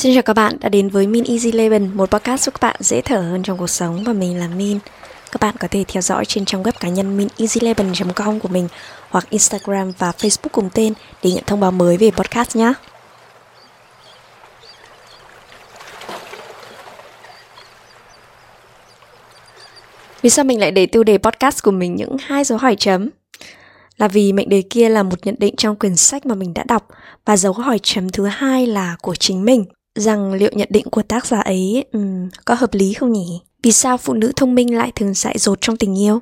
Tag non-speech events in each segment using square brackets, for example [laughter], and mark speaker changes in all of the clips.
Speaker 1: Xin chào các bạn đã đến với Min Easy Leven, một podcast giúp các bạn dễ thở hơn trong cuộc sống và mình là Min. Các bạn có thể theo dõi trên trang web cá nhân mineasyleven.com của mình hoặc Instagram và Facebook cùng tên để nhận thông báo mới về podcast nhé. Vì sao mình lại để tiêu đề podcast của mình những hai dấu hỏi chấm? Là vì mệnh đề kia là một nhận định trong quyển sách mà mình đã đọc và dấu hỏi chấm thứ hai là của chính mình rằng liệu nhận định của tác giả ấy um, có hợp lý không nhỉ? Vì sao phụ nữ thông minh lại thường dại dột trong tình yêu?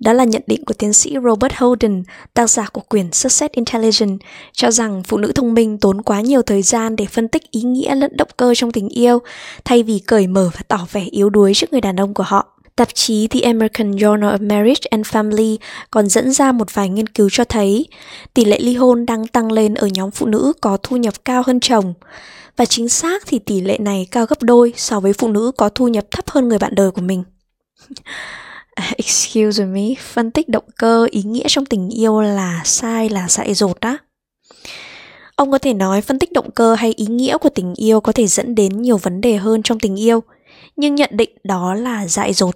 Speaker 1: Đó là nhận định của tiến sĩ Robert Holden, tác giả của quyển Success Intelligence, cho rằng phụ nữ thông minh tốn quá nhiều thời gian để phân tích ý nghĩa lẫn động cơ trong tình yêu, thay vì cởi mở và tỏ vẻ yếu đuối trước người đàn ông của họ. Tạp chí The American Journal of Marriage and Family còn dẫn ra một vài nghiên cứu cho thấy tỷ lệ ly hôn đang tăng lên ở nhóm phụ nữ có thu nhập cao hơn chồng. Và chính xác thì tỷ lệ này cao gấp đôi so với phụ nữ có thu nhập thấp hơn người bạn đời của mình. [laughs] Excuse me, phân tích động cơ ý nghĩa trong tình yêu là sai là dại dột á Ông có thể nói phân tích động cơ hay ý nghĩa của tình yêu có thể dẫn đến nhiều vấn đề hơn trong tình yêu, nhưng nhận định đó là dại dột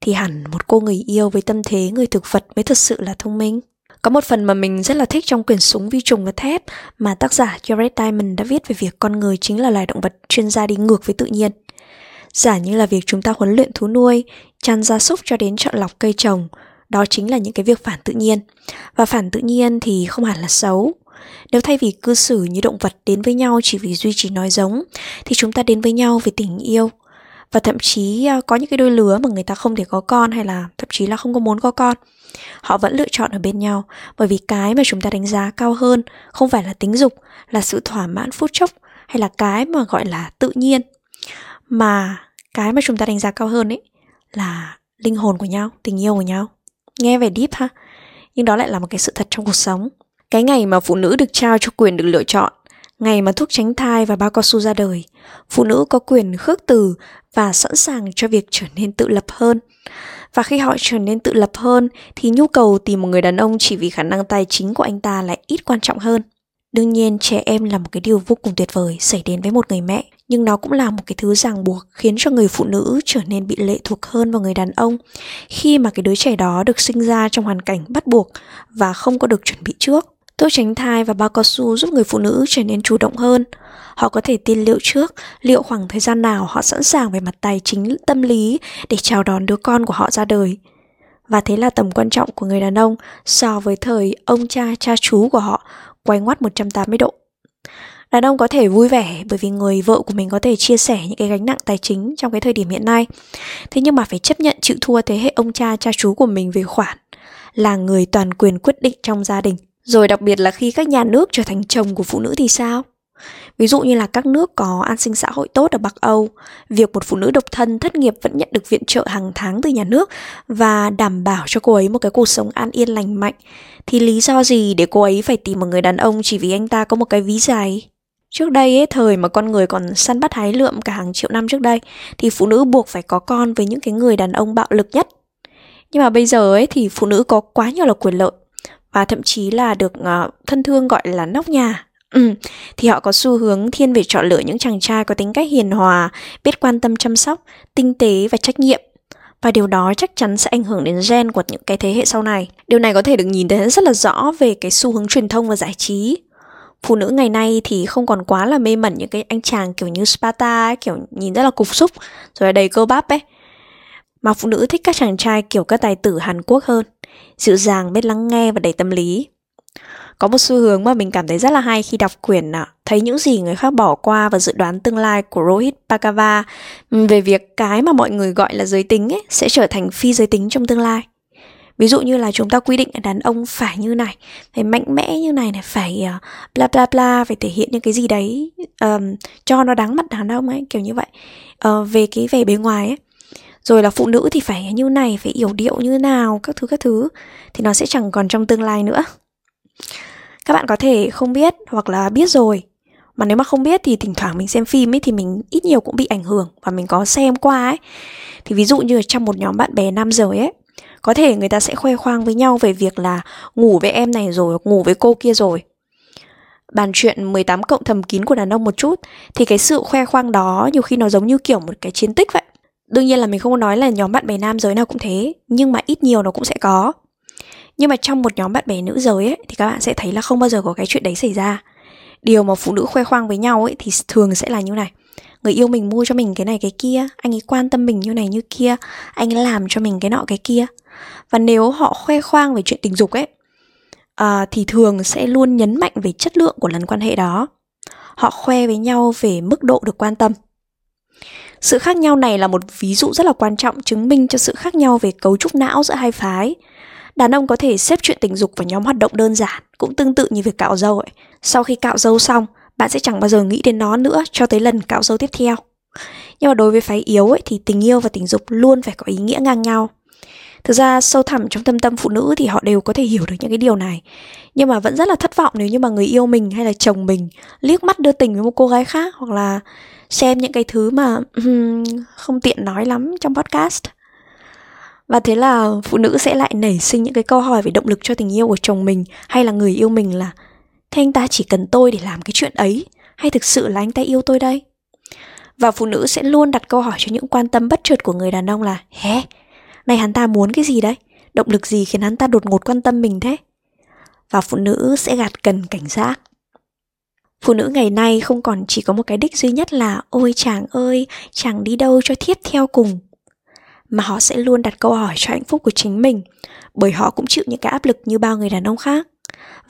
Speaker 1: thì hẳn một cô người yêu với tâm thế người thực vật mới thật sự là thông minh. Có một phần mà mình rất là thích trong quyển Súng vi trùng và thép mà tác giả Jared Diamond đã viết về việc con người chính là loài động vật chuyên gia đi ngược với tự nhiên. Giả như là việc chúng ta huấn luyện thú nuôi, chăn gia súc cho đến chọn lọc cây trồng, đó chính là những cái việc phản tự nhiên. Và phản tự nhiên thì không hẳn là xấu. Nếu thay vì cư xử như động vật đến với nhau chỉ vì duy trì nói giống, thì chúng ta đến với nhau vì tình yêu. Và thậm chí ờ, có những cái đôi lứa mà người ta không thể có con hay là thậm chí là không có muốn có con, họ vẫn lựa chọn ở bên nhau. Bởi vì cái mà chúng ta đánh giá cao hơn không phải là tính dục, là sự thỏa mãn phút chốc hay là cái mà gọi là tự nhiên. Mà cái mà chúng ta đánh giá cao hơn ấy là linh hồn của nhau, tình yêu của nhau. Nghe về deep ha? Nhưng đó lại là một cái sự thật trong cuộc sống. Cái ngày mà phụ nữ được trao cho quyền được lựa chọn ngày mà thuốc tránh thai và bao cao su ra đời, phụ nữ có quyền khước từ và sẵn sàng cho việc trở nên tự lập hơn. Và khi họ trở nên tự lập hơn, thì nhu cầu tìm một người đàn ông chỉ vì khả năng tài chính của anh ta lại ít quan trọng hơn. Đương nhiên, trẻ em là một cái điều vô cùng tuyệt vời xảy đến với một người mẹ, nhưng nó cũng là một cái thứ ràng buộc khiến cho người phụ nữ trở nên bị lệ thuộc hơn vào người đàn ông khi mà cái đứa trẻ đó được sinh ra trong hoàn cảnh bắt buộc và không có được chuẩn bị trước thuốc tránh thai và bao cao su giúp người phụ nữ trở nên chủ động hơn họ có thể tiên liệu trước liệu khoảng thời gian nào họ sẵn sàng về mặt tài chính, tâm lý để chào đón đứa con của họ ra đời và thế là tầm quan trọng của người đàn ông so với thời ông cha cha chú của họ, quay ngoắt 180 độ. Đàn ông có thể vui vẻ bởi vì người vợ của mình có thể chia sẻ những cái gánh nặng tài chính trong cái thời điểm hiện nay. Thế nhưng mà phải chấp nhận chịu thua thế hệ ông cha cha chú của mình về khoản là người toàn quyền quyết định trong gia đình. Rồi đặc biệt là khi các nhà nước trở thành chồng của phụ nữ thì sao? Ví dụ như là các nước có an sinh xã hội tốt ở Bắc Âu, việc một phụ nữ độc thân thất nghiệp vẫn nhận được viện trợ hàng tháng từ nhà nước và đảm bảo cho cô ấy một cái cuộc sống an yên lành mạnh, thì lý do gì để cô ấy phải tìm một người đàn ông chỉ vì anh ta có một cái ví dài? Trước đây ấy, thời mà con người còn săn bắt hái lượm cả hàng triệu năm trước đây, thì phụ nữ buộc phải có con với những cái người đàn ông bạo lực nhất. Nhưng mà bây giờ ấy thì phụ nữ có quá nhiều là quyền lợi và thậm chí là được uh, thân thương gọi là nóc nhà Ừ, thì họ có xu hướng thiên về chọn lựa những chàng trai có tính cách hiền hòa, biết quan tâm chăm sóc, tinh tế và trách nhiệm. Và điều đó chắc chắn sẽ ảnh hưởng đến gen của những cái thế hệ sau này. Điều này có thể được nhìn thấy rất là rõ về cái xu hướng truyền thông và giải trí. Phụ nữ ngày nay thì không còn quá là mê mẩn những cái anh chàng kiểu như Sparta ấy, kiểu nhìn rất là cục xúc, rồi là đầy cơ bắp ấy. Mà phụ nữ thích các chàng trai kiểu các tài tử Hàn Quốc hơn, dịu dàng, biết lắng nghe và đầy tâm lý. Có một xu hướng mà mình cảm thấy rất là hay khi đọc quyển à, thấy những gì người khác bỏ qua và dự đoán tương lai của Rohit Bhagava về việc cái mà mọi người gọi là giới tính ấy, sẽ trở thành phi giới tính trong tương lai. Ví dụ như là chúng ta quy định là đàn ông phải như này, phải mạnh mẽ như này này, phải uh, bla bla bla, phải thể hiện những cái gì đấy um, cho nó đáng mặt đàn ông ấy, kiểu như vậy. Uh, về cái vẻ bề ngoài ấy. Rồi là phụ nữ thì phải như này, phải yểu điệu như nào, các thứ các thứ thì nó sẽ chẳng còn trong tương lai nữa. Các bạn có thể không biết hoặc là biết rồi Mà nếu mà không biết thì thỉnh thoảng mình xem phim ấy thì mình ít nhiều cũng bị ảnh hưởng Và mình có xem qua ấy Thì ví dụ như trong một nhóm bạn bè nam giới ấy Có thể người ta sẽ khoe khoang với nhau về việc là ngủ với em này rồi, ngủ với cô kia rồi bàn chuyện 18 cộng thầm kín của đàn ông một chút thì cái sự khoe khoang đó nhiều khi nó giống như kiểu một cái chiến tích vậy. Đương nhiên là mình không nói là nhóm bạn bè nam giới nào cũng thế, nhưng mà ít nhiều nó cũng sẽ có. Nhưng mà trong một nhóm bạn bè nữ giới ấy, thì các bạn sẽ thấy là không bao giờ có cái chuyện đấy xảy ra. Điều mà phụ nữ khoe khoang với nhau ấy thì thường sẽ là như này. Người yêu mình mua cho mình cái này cái kia, anh ấy quan tâm mình như này như kia, anh ấy làm cho mình cái nọ cái kia. Và nếu họ khoe khoang về chuyện tình dục ấy à, thì thường sẽ luôn nhấn mạnh về chất lượng của lần quan hệ đó. Họ khoe với nhau về mức độ được quan tâm. Sự khác nhau này là một ví dụ rất là quan trọng chứng minh cho sự khác nhau về cấu trúc não giữa hai phái. Đàn ông có thể xếp chuyện tình dục vào nhóm hoạt động đơn giản, cũng tương tự như việc cạo râu ấy. Sau khi cạo râu xong, bạn sẽ chẳng bao giờ nghĩ đến nó nữa cho tới lần cạo râu tiếp theo. Nhưng mà đối với phái yếu ấy, thì tình yêu và tình dục luôn phải có ý nghĩa ngang nhau. Thực ra sâu thẳm trong tâm tâm phụ nữ thì họ đều có thể hiểu được những cái điều này Nhưng mà vẫn rất là thất vọng nếu như mà người yêu mình hay là chồng mình liếc mắt đưa tình với một cô gái khác Hoặc là xem những cái thứ mà không tiện nói lắm trong podcast. Và thế là phụ nữ sẽ lại nảy sinh những cái câu hỏi về động lực cho tình yêu của chồng mình, hay là người yêu mình là, thế anh ta chỉ cần tôi để làm cái chuyện ấy, hay thực sự là anh ta yêu tôi đây? Và phụ nữ sẽ luôn đặt câu hỏi cho những quan tâm bất chợt của người đàn ông là, hé, này hắn ta muốn cái gì đấy? Động lực gì khiến hắn ta đột ngột quan tâm mình thế? Và phụ nữ sẽ gạt cần cảnh giác phụ nữ ngày nay không còn chỉ có một cái đích duy nhất là, ôi chàng ơi, chàng đi đâu cho thiếp theo cùng? Mà họ sẽ luôn đặt câu hỏi cho hạnh phúc của chính mình, bởi họ cũng chịu những cái áp lực như bao người đàn ông khác.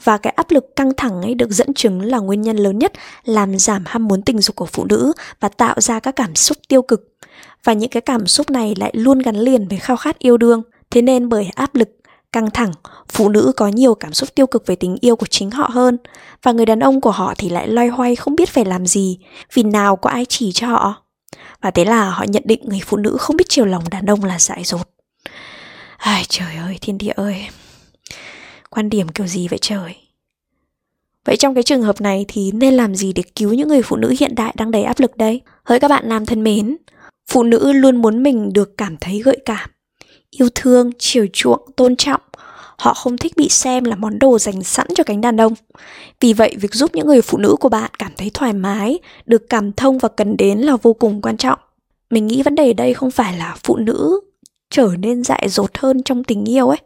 Speaker 1: Và cái áp lực căng thẳng ấy được dẫn chứng là nguyên nhân lớn nhất làm giảm ham muốn tình dục của phụ nữ và tạo ra các cảm xúc tiêu cực. Và những cái cảm xúc này lại luôn gắn liền với khao khát yêu đương. Thế nên bởi áp lực căng thẳng phụ nữ có nhiều cảm xúc tiêu cực về tình yêu của chính họ hơn và người đàn ông của họ thì lại loay hoay không biết phải làm gì vì nào có ai chỉ cho họ. Và thế là họ nhận định người phụ nữ không biết chiều lòng đàn ông là dại dột. Ai trời ơi thiên địa ơi. Quan điểm kiểu gì vậy trời? Vậy trong cái trường hợp này thì nên làm gì để cứu những người phụ nữ hiện đại đang đầy áp lực đây? Hỡi các bạn nam thân mến, phụ nữ luôn muốn mình được cảm thấy gợi cảm, yêu thương, chiều chuộng, tôn trọng. Họ không thích bị xem là món đồ dành sẵn cho cánh đàn ông. Vì vậy, việc giúp những người phụ nữ của bạn cảm thấy thoải mái, được cảm thông và cần đến là vô cùng quan trọng. Mình nghĩ vấn đề đây không phải là phụ nữ trở nên dại dột hơn trong tình yêu ấy,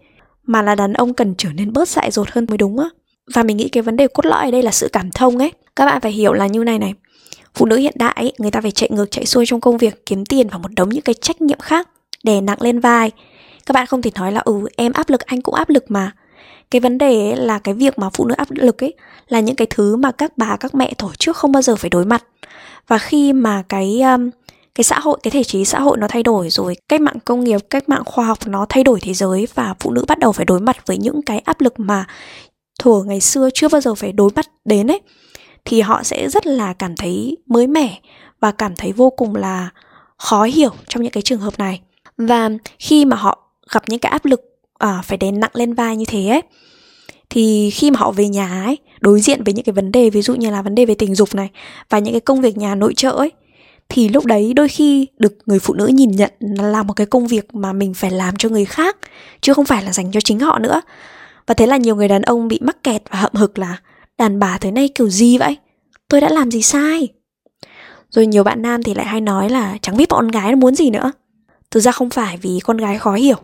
Speaker 1: mà là đàn ông cần trở nên bớt dại dột hơn mới đúng á. Và mình nghĩ cái vấn đề cốt lõi ở đây là sự cảm thông ấy. Các bạn phải hiểu là như này này. Phụ nữ hiện đại ấy, người ta phải chạy ngược chạy xuôi trong công việc, kiếm tiền và một đống những cái trách nhiệm khác đè nặng lên vai. Các bạn không thể nói là ừ em áp lực anh cũng áp lực mà. Cái vấn đề ấy là cái việc mà phụ nữ áp lực ấy là những cái thứ mà các bà các mẹ tổ chức không bao giờ phải đối mặt. Và khi mà cái um, cái xã hội cái thể chế xã hội nó thay đổi rồi cách mạng công nghiệp cách mạng khoa học nó thay đổi thế giới và phụ nữ bắt đầu phải đối mặt với những cái áp lực mà thuở ngày xưa chưa bao giờ phải đối mặt đến ấy thì họ sẽ rất là cảm thấy mới mẻ và cảm thấy vô cùng là khó hiểu trong những cái trường hợp này và khi mà họ gặp những cái áp lực à, phải đè nặng lên vai như thế ấy. Thì khi mà họ về nhà ấy đối diện với những cái vấn đề ví dụ như là vấn đề về tình dục này và những cái công việc nhà nội trợ ấy thì lúc đấy đôi khi được người phụ nữ nhìn nhận là một cái công việc mà mình phải làm cho người khác chứ không phải là dành cho chính họ nữa. Và thế là nhiều người đàn ông bị mắc kẹt và hậm hực là đàn bà thế này kiểu gì vậy? Tôi đã làm gì sai? Rồi nhiều bạn nam thì lại hay nói là chẳng biết bọn con gái nó muốn gì nữa. Thực ra không phải vì con gái khó hiểu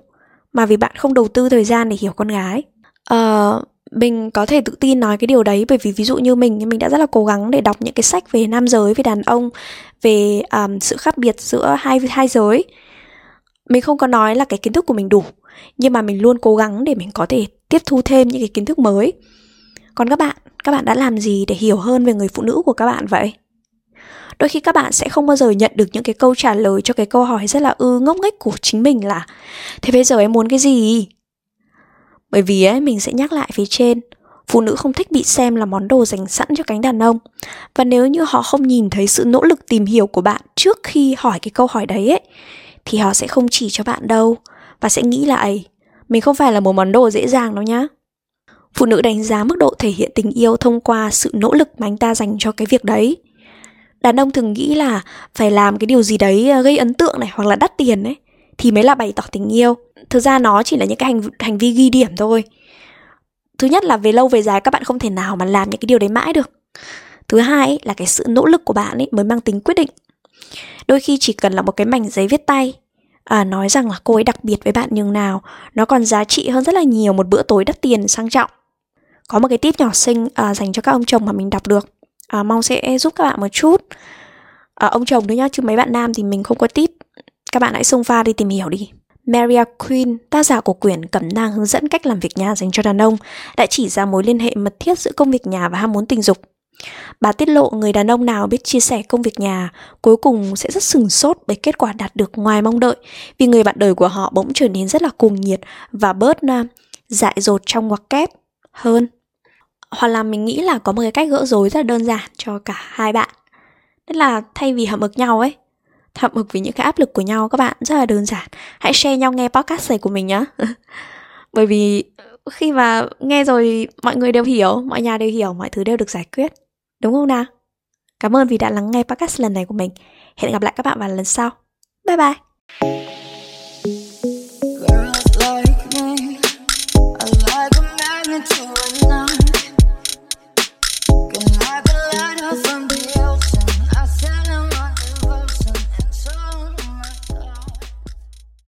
Speaker 1: mà vì bạn không đầu tư thời gian để hiểu con gái. Ờ, mình có thể tự tin nói cái điều đấy bởi vì ví dụ như mình mình đã rất là cố gắng để đọc những cái sách về nam giới về đàn ông về um, sự khác biệt giữa hai hai giới. Mình không có nói là cái kiến thức của mình đủ nhưng mà mình luôn cố gắng để mình có thể tiếp thu thêm những cái kiến thức mới. Còn các bạn các bạn đã làm gì để hiểu hơn về người phụ nữ của các bạn vậy? Đôi khi các bạn sẽ không bao giờ nhận được những cái câu trả lời cho cái câu hỏi rất là ư ngốc nghếch của chính mình là, thế bây giờ em muốn cái gì? Bởi vì ấy, mình sẽ nhắc lại phía trên, phụ nữ không thích bị xem là món đồ dành sẵn cho cánh đàn ông. Và nếu như họ không nhìn thấy sự nỗ lực tìm hiểu của bạn trước khi hỏi cái câu hỏi đấy ấy, thì họ sẽ không chỉ cho bạn đâu và sẽ nghĩ là ấy mình không phải là một món đồ dễ dàng đâu nhá. Phụ nữ đánh giá mức độ thể hiện tình yêu thông qua sự nỗ lực mà anh ta dành cho cái việc đấy đàn ông thường nghĩ là phải làm cái điều gì đấy ờ, gây ấn tượng này hoặc là đắt tiền ấy thì mới là bày tỏ tình yêu. Thực ra nó chỉ là những cái hành hành vi ghi điểm thôi. Thứ nhất là về lâu về dài các bạn không thể nào mà làm những cái điều đấy mãi được. Thứ hai ấy, là cái sự nỗ lực của bạn ấy mới mang tính quyết định. Đôi khi chỉ cần là một cái mảnh giấy viết tay à, nói rằng là cô ấy đặc biệt với bạn nhường nào nó còn giá trị hơn rất là nhiều một bữa tối đắt tiền sang trọng. Có một cái tip nhỏ xinh à, dành cho các ông chồng mà mình đọc được à, mong sẽ giúp các bạn một chút à, ông chồng thôi nhá chứ mấy bạn nam thì mình không có tip các bạn hãy xông pha đi tìm hiểu đi Maria Quinn, tác giả của quyển Cẩm nang hướng dẫn cách làm việc nhà dành cho đàn ông, đã chỉ ra mối liên hệ mật thiết giữa công việc nhà và ham muốn tình dục. Bà tiết lộ người đàn ông nào biết chia sẻ công việc nhà cuối cùng sẽ rất sừng sốt bởi kết quả đạt được ngoài mong đợi vì người bạn đời của họ bỗng trở nên rất là cuồng nhiệt và bớt uh, dại dột trong ngoặc kép hơn. Hoặc là mình nghĩ là có một cái cách gỡ rối rất là đơn giản cho cả hai bạn. Tức là thay vì hậm ực nhau ấy, hậm ực vì những cái áp lực của nhau các bạn rất là đơn giản. Hãy share nhau nghe podcast này của mình nhá. [laughs] Bởi vì khi mà nghe rồi mọi người đều hiểu, mọi nhà đều hiểu, mọi thứ đều được giải quyết. Đúng không nào? Cảm ơn vì đã lắng nghe podcast lần này của mình. Hẹn gặp lại các bạn vào lần sau. Bye bye!